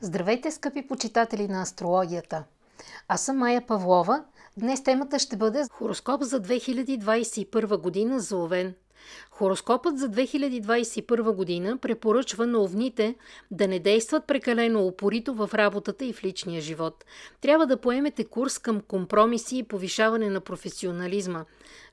Здравейте, скъпи почитатели на астрологията! Аз съм Майя Павлова. Днес темата ще бъде хороскоп за 2021 година за Овен. Хороскопът за 2021 година препоръчва на овните да не действат прекалено упорито в работата и в личния живот. Трябва да поемете курс към компромиси и повишаване на професионализма.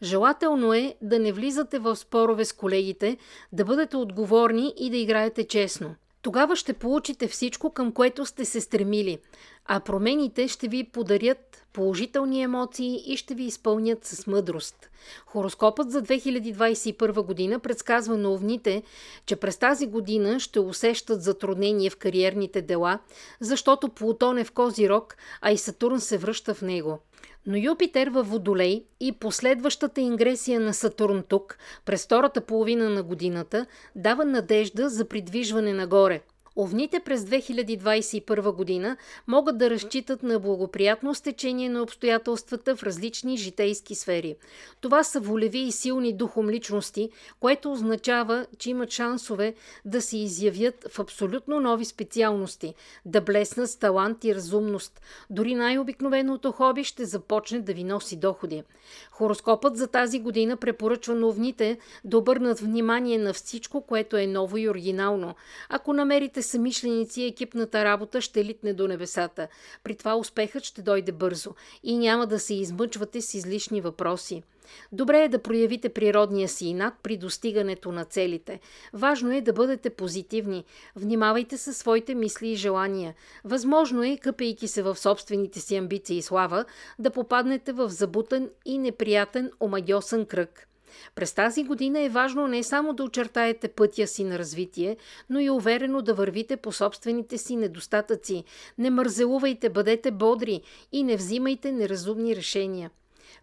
Желателно е да не влизате в спорове с колегите, да бъдете отговорни и да играете честно. Тогава ще получите всичко, към което сте се стремили, а промените ще ви подарят положителни емоции и ще ви изпълнят с мъдрост. Хороскопът за 2021 година предсказва на овните, че през тази година ще усещат затруднение в кариерните дела, защото Плутон е в Козирог, а и Сатурн се връща в него. Но Юпитер във Водолей и последващата ингресия на Сатурн тук, през втората половина на годината, дава надежда за придвижване нагоре – Овните през 2021 година могат да разчитат на благоприятно стечение на обстоятелствата в различни житейски сфери. Това са волеви и силни духом личности, което означава, че имат шансове да се изявят в абсолютно нови специалности, да блеснат с талант и разумност. Дори най-обикновеното хоби ще започне да ви носи доходи. Хороскопът за тази година препоръчва на овните да обърнат внимание на всичко, което е ново и оригинално. Ако намерите самишленици и екипната работа ще литне до небесата. При това успехът ще дойде бързо и няма да се измъчвате с излишни въпроси. Добре е да проявите природния си инат при достигането на целите. Важно е да бъдете позитивни. Внимавайте със своите мисли и желания. Възможно е, къпейки се в собствените си амбиции и слава, да попаднете в забутен и неприятен омагиосен кръг. През тази година е важно не само да очертаете пътя си на развитие, но и уверено да вървите по собствените си недостатъци. Не мързелувайте, бъдете бодри и не взимайте неразумни решения.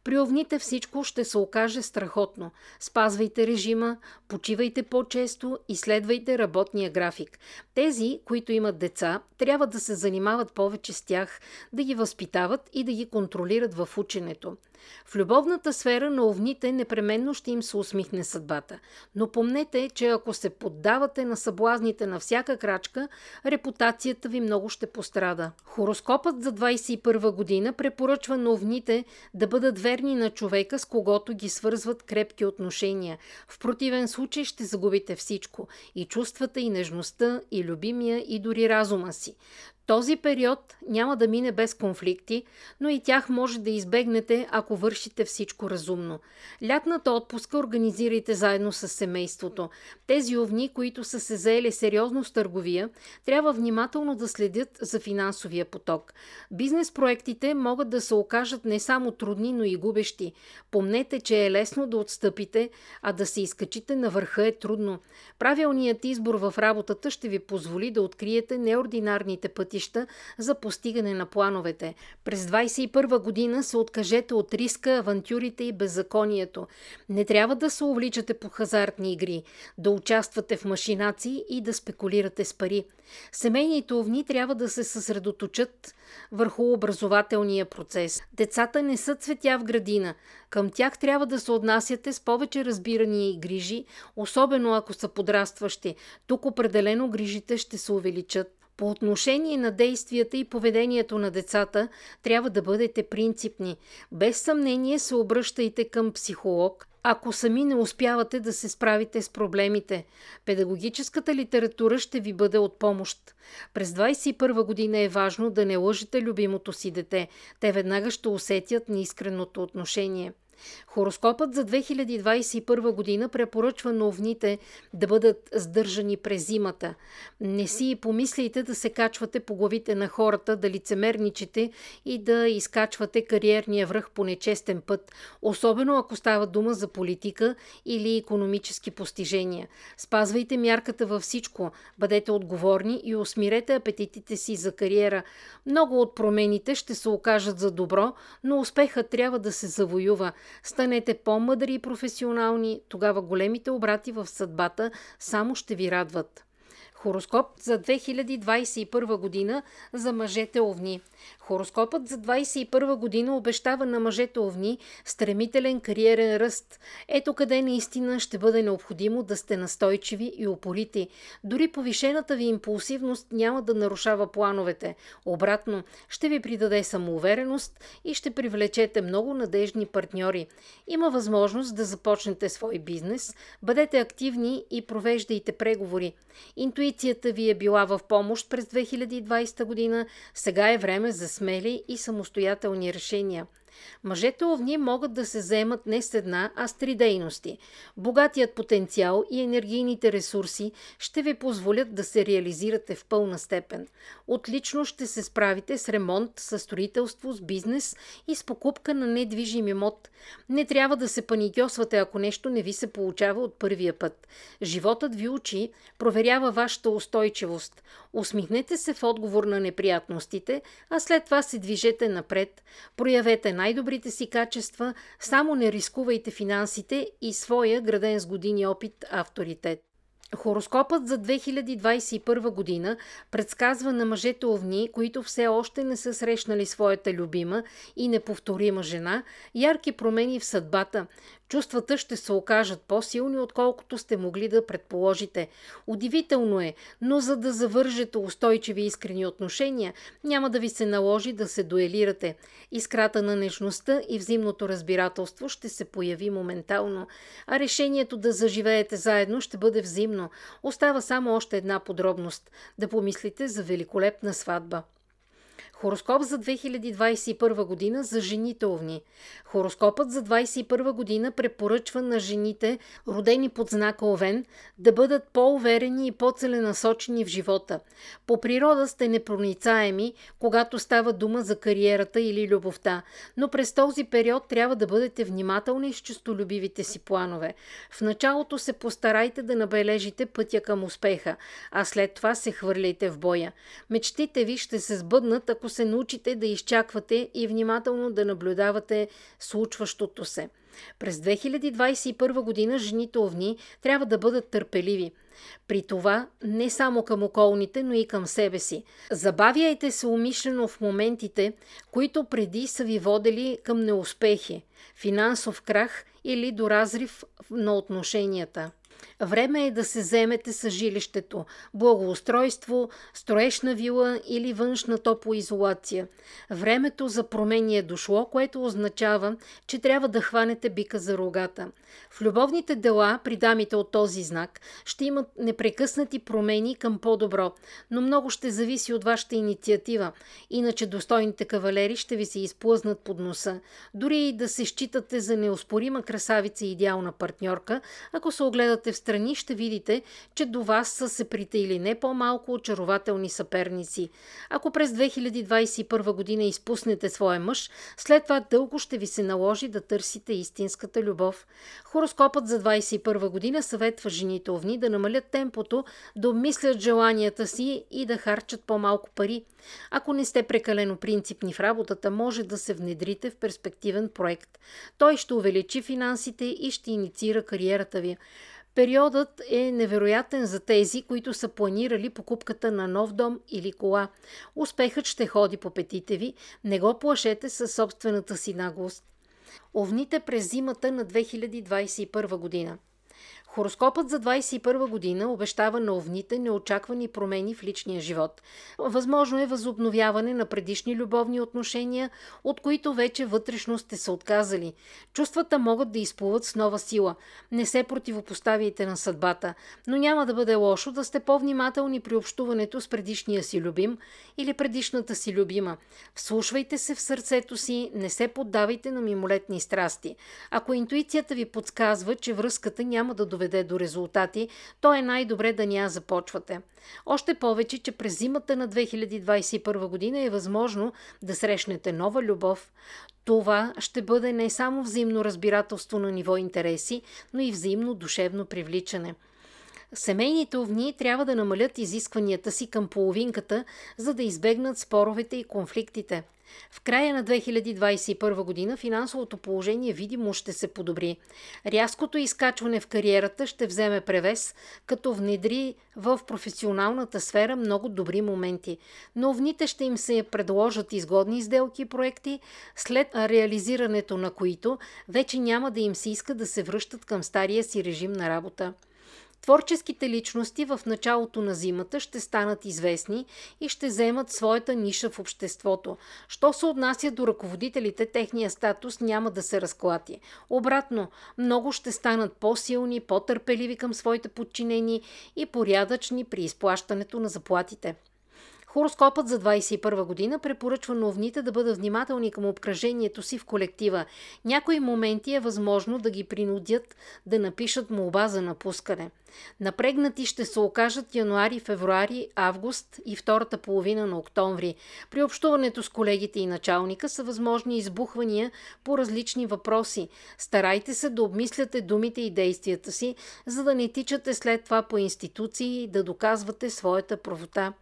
При овните всичко ще се окаже страхотно. Спазвайте режима, почивайте по-често и следвайте работния график. Тези, които имат деца, трябва да се занимават повече с тях, да ги възпитават и да ги контролират в ученето. В любовната сфера на овните непременно ще им се усмихне съдбата. Но помнете, че ако се поддавате на съблазните на всяка крачка, репутацията ви много ще пострада. Хороскопът за 21 година препоръчва на овните да бъдат верни на човека, с когото ги свързват крепки отношения. В противен случай ще загубите всичко – и чувствата, и нежността, и любимия, и дори разума си. Този период няма да мине без конфликти, но и тях може да избегнете, ако вършите всичко разумно. Лятната отпуска организирайте заедно с семейството. Тези овни, които са се заели сериозно с търговия, трябва внимателно да следят за финансовия поток. Бизнес проектите могат да се окажат не само трудни, но и губещи. Помнете, че е лесно да отстъпите, а да се изкачите на върха е трудно. Правилният избор в работата ще ви позволи да откриете неординарните пътища пътища за постигане на плановете. През 21 година се откажете от риска, авантюрите и беззаконието. Не трябва да се увличате по хазартни игри, да участвате в машинации и да спекулирате с пари. Семейните овни трябва да се съсредоточат върху образователния процес. Децата не са цветя в градина. Към тях трябва да се отнасяте с повече разбирания и грижи, особено ако са подрастващи. Тук определено грижите ще се увеличат. По отношение на действията и поведението на децата трябва да бъдете принципни. Без съмнение се обръщайте към психолог, ако сами не успявате да се справите с проблемите. Педагогическата литература ще ви бъде от помощ. През 21 година е важно да не лъжете любимото си дете. Те веднага ще усетят неискреното отношение. Хороскопът за 2021 година препоръчва на овните да бъдат сдържани през зимата. Не си помислите да се качвате по главите на хората, да лицемерничите и да изкачвате кариерния връх по нечестен път, особено ако става дума за политика или економически постижения. Спазвайте мярката във всичко, бъдете отговорни и усмирете апетитите си за кариера. Много от промените ще се окажат за добро, но успехът трябва да се завоюва. Станете по-мъдри и професионални, тогава големите обрати в съдбата само ще ви радват. Хороскоп за 2021 година за мъжете овни. Хороскопът за 2021 година обещава на мъжете овни стремителен кариерен ръст. Ето къде наистина ще бъде необходимо да сте настойчиви и упорити. Дори повишената ви импулсивност няма да нарушава плановете. Обратно, ще ви придаде самоувереност и ще привлечете много надежни партньори. Има възможност да започнете свой бизнес, бъдете активни и провеждайте преговори. Интуицията ви е била в помощ през 2020 година, сега е време за смели и самостоятелни решения – Мъжете овни могат да се заемат не с една, а с три дейности. Богатият потенциал и енергийните ресурси ще ви позволят да се реализирате в пълна степен. Отлично ще се справите с ремонт, с строителство, с бизнес и с покупка на недвижим имот. Не трябва да се паникьосвате, ако нещо не ви се получава от първия път. Животът ви учи, проверява вашата устойчивост. Усмихнете се в отговор на неприятностите, а след това се движете напред. Проявете най-добрите си качества, само не рискувайте финансите и своя граден с години опит авторитет. Хороскопът за 2021 година предсказва на мъжете овни, които все още не са срещнали своята любима и неповторима жена, ярки промени в съдбата, Чувствата ще се окажат по-силни, отколкото сте могли да предположите. Удивително е, но за да завържете устойчиви искрени отношения, няма да ви се наложи да се дуелирате. Искрата на нежността и взаимното разбирателство ще се появи моментално, а решението да заживеете заедно ще бъде взаимно. Остава само още една подробност – да помислите за великолепна сватба. Хороскоп за 2021 година за жените овни. Хороскопът за 2021 година препоръчва на жените, родени под знака Овен, да бъдат по-уверени и по-целенасочени в живота. По природа сте непроницаеми, когато става дума за кариерата или любовта, но през този период трябва да бъдете внимателни с честолюбивите си планове. В началото се постарайте да набележите пътя към успеха, а след това се хвърляйте в боя. Мечтите ви ще се сбъднат, ако се научите да изчаквате и внимателно да наблюдавате случващото се. През 2021 година жените овни трябва да бъдат търпеливи. При това не само към околните, но и към себе си. Забавяйте се умишлено в моментите, които преди са ви водели към неуспехи, финансов крах или до разрив на отношенията. Време е да се вземете с жилището, благоустройство, строешна вила или външна топоизолация. Времето за промени е дошло, което означава, че трябва да хванете бика за рогата. В любовните дела при дамите от този знак ще имат непрекъснати промени към по-добро, но много ще зависи от вашата инициатива, иначе достойните кавалери ще ви се изплъзнат под носа. Дори и да се считате за неоспорима красавица и идеална партньорка, ако се огледате в страни, ще видите, че до вас са се притеили не по-малко очарователни съперници. Ако през 2021 година изпуснете своя мъж, след това дълго ще ви се наложи да търсите истинската любов. Хороскопът за 2021 година съветва жените овни да намалят темпото, да обмислят желанията си и да харчат по-малко пари. Ако не сте прекалено принципни в работата, може да се внедрите в перспективен проект. Той ще увеличи финансите и ще инициира кариерата ви. Периодът е невероятен за тези, които са планирали покупката на нов дом или кола. Успехът ще ходи по петите ви, не го плашете със собствената си наглост. Овните през зимата на 2021 година – Хороскопът за 2021 година обещава на овните неочаквани промени в личния живот. Възможно е възобновяване на предишни любовни отношения, от които вече вътрешно сте се отказали. Чувствата могат да изплуват с нова сила. Не се противопоставяйте на съдбата, но няма да бъде лошо да сте по-внимателни при общуването с предишния си любим или предишната си любима. Вслушвайте се в сърцето си, не се поддавайте на мимолетни страсти. Ако интуицията ви подсказва, че връзката няма да доведе доведе до резултати, то е най-добре да ня започвате. Още повече, че през зимата на 2021 година е възможно да срещнете нова любов. Това ще бъде не само взаимно разбирателство на ниво интереси, но и взаимно душевно привличане. Семейните овни трябва да намалят изискванията си към половинката, за да избегнат споровете и конфликтите. В края на 2021 година финансовото положение видимо ще се подобри. Рязкото изкачване в кариерата ще вземе превес, като внедри в професионалната сфера много добри моменти. Но овните ще им се предложат изгодни изделки и проекти, след реализирането на които вече няма да им се иска да се връщат към стария си режим на работа. Творческите личности в началото на зимата ще станат известни и ще вземат своята ниша в обществото. Що се отнася до ръководителите, техния статус няма да се разклати. Обратно, много ще станат по-силни, по-търпеливи към своите подчинени и порядъчни при изплащането на заплатите. Хороскопът за 21 година препоръчва новните да бъдат внимателни към обкръжението си в колектива. Някои моменти е възможно да ги принудят да напишат молба за напускане. Напрегнати ще се окажат януари, февруари, август и втората половина на октомври. При общуването с колегите и началника са възможни избухвания по различни въпроси. Старайте се да обмисляте думите и действията си, за да не тичате след това по институции и да доказвате своята правота.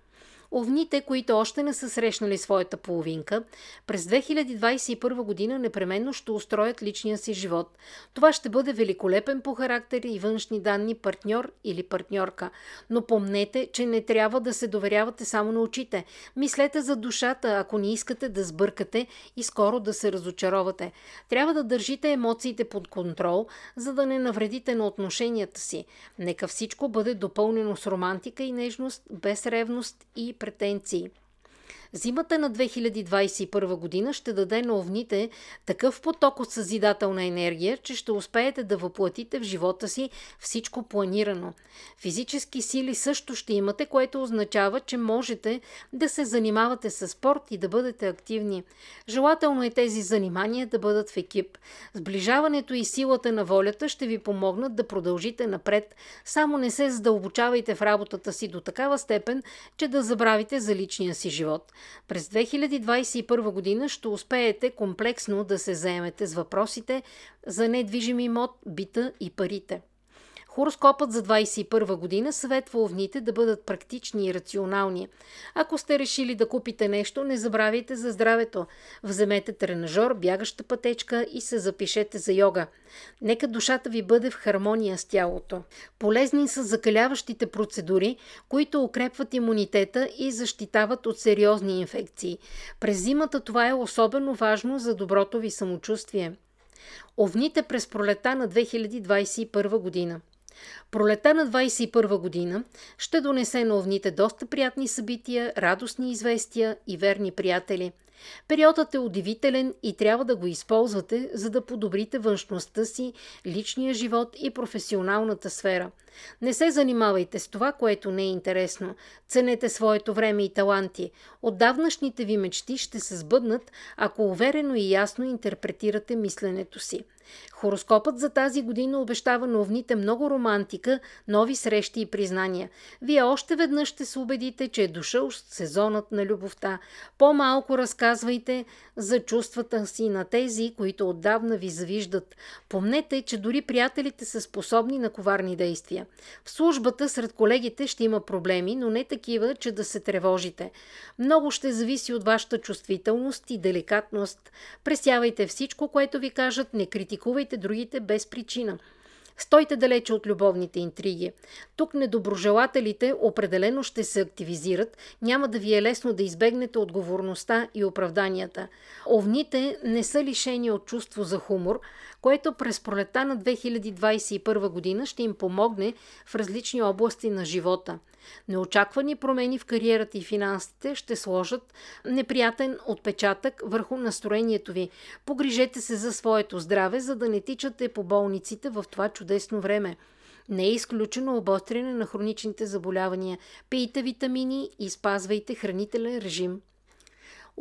Овните, които още не са срещнали своята половинка, през 2021 година непременно ще устроят личния си живот. Това ще бъде великолепен по характер и външни данни партньор или партньорка. Но помнете, че не трябва да се доверявате само на очите. Мислете за душата, ако не искате да сбъркате и скоро да се разочаровате. Трябва да държите емоциите под контрол, за да не навредите на отношенията си. Нека всичко бъде допълнено с романтика и нежност, без ревност и pretensii. Зимата на 2021 година ще даде на овните такъв поток от съзидателна енергия, че ще успеете да въплатите в живота си всичко планирано. Физически сили също ще имате, което означава, че можете да се занимавате с спорт и да бъдете активни. Желателно е тези занимания да бъдат в екип. Сближаването и силата на волята ще ви помогнат да продължите напред. Само не се задълбочавайте в работата си до такава степен, че да забравите за личния си живот. През 2021 година ще успеете комплексно да се заемете с въпросите за недвижим имот, бита и парите. Хороскопът за 2021 година съветва овните да бъдат практични и рационални. Ако сте решили да купите нещо, не забравяйте за здравето. Вземете тренажор, бягаща пътечка и се запишете за йога. Нека душата ви бъде в хармония с тялото. Полезни са закаляващите процедури, които укрепват имунитета и защитават от сериозни инфекции. През зимата това е особено важно за доброто ви самочувствие. Овните през пролета на 2021 година. Пролета на 21 година ще донесе на овните доста приятни събития, радостни известия и верни приятели. Периодът е удивителен и трябва да го използвате, за да подобрите външността си, личния живот и професионалната сфера. Не се занимавайте с това, което не е интересно. Ценете своето време и таланти. Отдавнашните ви мечти ще се сбъднат, ако уверено и ясно интерпретирате мисленето си. Хороскопът за тази година обещава на овните много романтика, нови срещи и признания. Вие още веднъж ще се убедите, че е дошъл сезонът на любовта. По-малко разказвайте за чувствата си на тези, които отдавна ви завиждат. Помнете, че дори приятелите са способни на коварни действия. В службата сред колегите ще има проблеми, но не такива, че да се тревожите. Много ще зависи от вашата чувствителност и деликатност. Пресявайте всичко, което ви кажат, не критикувайте другите без причина. Стойте далече от любовните интриги. Тук недоброжелателите определено ще се активизират, няма да ви е лесно да избегнете отговорността и оправданията. Овните не са лишени от чувство за хумор, което през пролета на 2021 година ще им помогне в различни области на живота. Неочаквани промени в кариерата и финансите ще сложат неприятен отпечатък върху настроението ви. Погрижете се за своето здраве, за да не тичате по болниците в това чудесно време. Не е изключено обостряне на хроничните заболявания. Пийте витамини и спазвайте хранителен режим.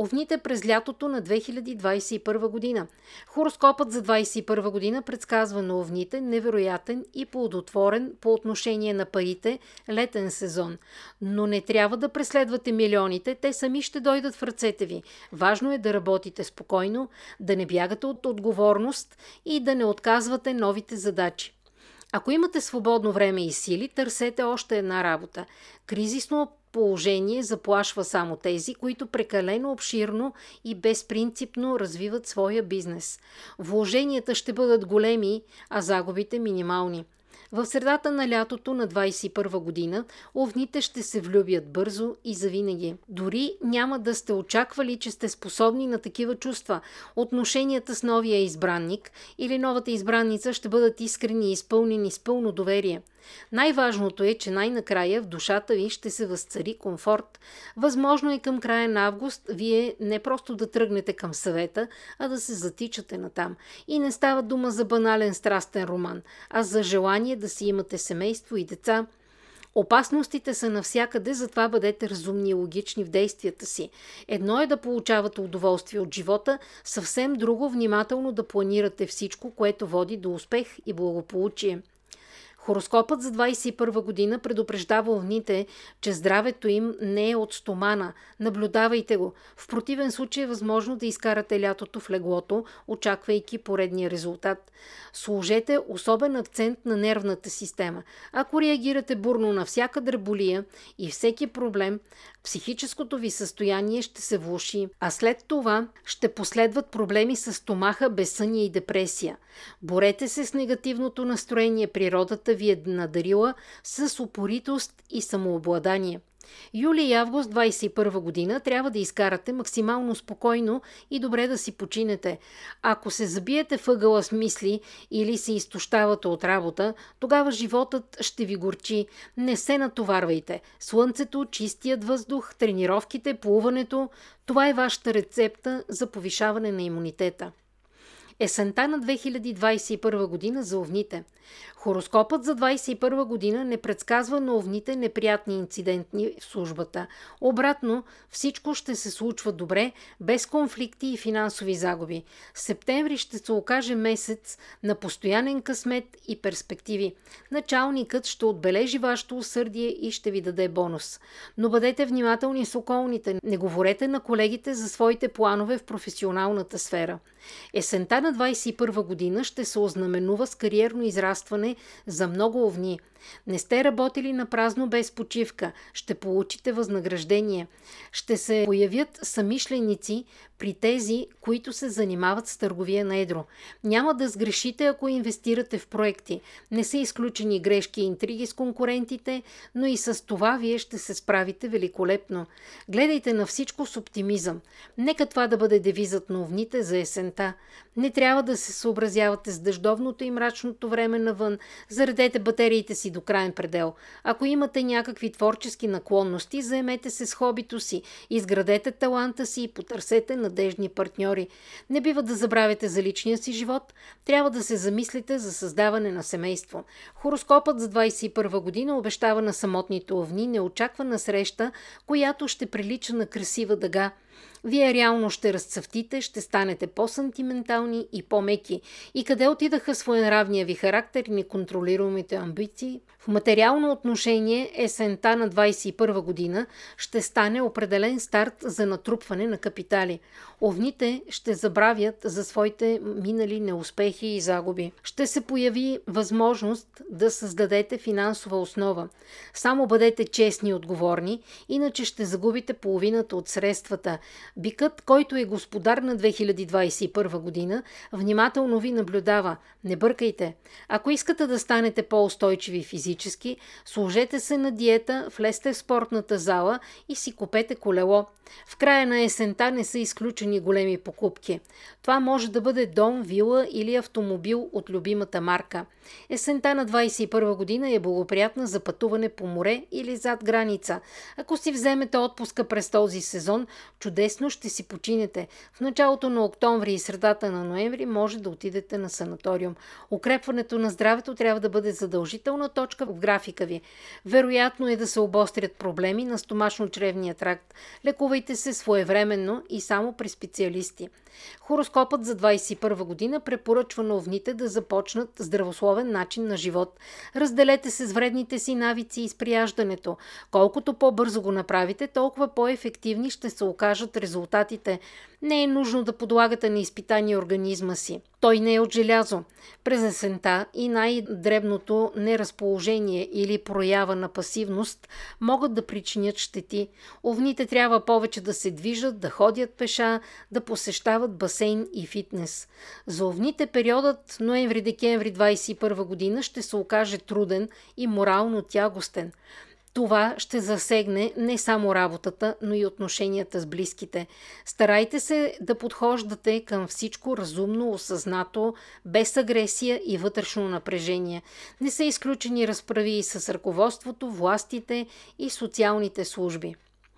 Овните през лятото на 2021 година. Хороскопът за 2021 година предсказва на овните невероятен и плодотворен по отношение на парите летен сезон. Но не трябва да преследвате милионите, те сами ще дойдат в ръцете ви. Важно е да работите спокойно, да не бягате от отговорност и да не отказвате новите задачи. Ако имате свободно време и сили, търсете още една работа. Кризисно положение заплашва само тези, които прекалено обширно и безпринципно развиват своя бизнес. Вложенията ще бъдат големи, а загубите минимални – в средата на лятото на 21 година овните ще се влюбят бързо и завинаги. Дори няма да сте очаквали, че сте способни на такива чувства. Отношенията с новия избранник или новата избранница ще бъдат искрени и изпълнени с пълно доверие. Най-важното е, че най-накрая в душата ви ще се възцари комфорт. Възможно е към края на август вие не просто да тръгнете към съвета, а да се затичате натам. И не става дума за банален страстен роман, а за желание да си имате семейство и деца. Опасностите са навсякъде, затова бъдете разумни и логични в действията си. Едно е да получавате удоволствие от живота, съвсем друго внимателно да планирате всичко, което води до успех и благополучие. Хороскопът за 21 година предупреждава овните, че здравето им не е от стомана. Наблюдавайте го. В противен случай е възможно да изкарате лятото в леглото, очаквайки поредния резултат. Сложете особен акцент на нервната система. Ако реагирате бурно на всяка дреболия и всеки проблем, психическото ви състояние ще се влуши, а след това ще последват проблеми с стомаха, безсъние и депресия. Борете се с негативното настроение, природата ви е надарила с упоритост и самообладание. Юли и август 21 година трябва да изкарате максимално спокойно и добре да си починете. Ако се забиете въгъла с мисли или се изтощавате от работа, тогава животът ще ви горчи. Не се натоварвайте. Слънцето, чистият въздух, тренировките, плуването – това е вашата рецепта за повишаване на имунитета. Есента на 2021 година за овните. Хороскопът за 2021 година не предсказва на овните неприятни инцидентни в службата. Обратно, всичко ще се случва добре, без конфликти и финансови загуби. Септември ще се окаже месец на постоянен късмет и перспективи. Началникът ще отбележи вашето усърдие и ще ви даде бонус. Но бъдете внимателни с околните. Не говорете на колегите за своите планове в професионалната сфера. Есента на 2021 година ще се ознаменува с кариерно израстване за много овни. Не сте работили на празно без почивка. Ще получите възнаграждение. Ще се появят самишленици при тези, които се занимават с търговия на едро. Няма да сгрешите, ако инвестирате в проекти. Не са изключени грешки и интриги с конкурентите, но и с това вие ще се справите великолепно. Гледайте на всичко с оптимизъм. Нека това да бъде девизът на овните за есента. Не трябва да се съобразявате с дъждовното и мрачното време навън. Заредете батериите си до крайен предел. Ако имате някакви творчески наклонности, заемете се с хобито си, изградете таланта си и потърсете надежни партньори. Не бива да забравяте за личния си живот. Трябва да се замислите за създаване на семейство. Хороскопът за 21 година обещава на самотните овни неочаквана среща, която ще прилича на красива дъга – вие реално ще разцъфтите, ще станете по-сантиментални и по-меки. И къде отидаха своенравния ви характер и неконтролируемите амбиции? В материално отношение есента на 21 година ще стане определен старт за натрупване на капитали. Овните ще забравят за своите минали неуспехи и загуби. Ще се появи възможност да създадете финансова основа. Само бъдете честни и отговорни, иначе ще загубите половината от средствата. Бикът, който е господар на 2021 година, внимателно ви наблюдава. Не бъркайте. Ако искате да станете по-устойчиви физически, служете се на диета, влезте в спортната зала и си купете колело. В края на есента не са изключени големи покупки. Това може да бъде дом, вила или автомобил от любимата марка. Есента на 21 година е благоприятна за пътуване по море или зад граница. Ако си вземете отпуска през този сезон, чудесно ще си починете. В началото на октомври и средата на ноември може да отидете на санаториум. Укрепването на здравето трябва да бъде задължителна точка в графика ви. Вероятно е да се обострят проблеми на стомашно-чревния тракт. Лекувайте се своевременно и само при специалисти. Хороскопът за 21 година препоръчва на овните да започнат здравословен начин на живот. Разделете се с вредните си навици и с прияждането. Колкото по-бързо го направите, толкова по-ефективни ще се окажат покажат резултатите. Не е нужно да подлагате на изпитание организма си. Той не е от желязо. През есента и най-дребното неразположение или проява на пасивност могат да причинят щети. Овните трябва повече да се движат, да ходят пеша, да посещават басейн и фитнес. За овните периодът ноември-декември 2021 година ще се окаже труден и морално тягостен. Това ще засегне не само работата, но и отношенията с близките. Старайте се да подхождате към всичко разумно, осъзнато, без агресия и вътрешно напрежение. Не са изключени разправи и с ръководството, властите и социалните служби.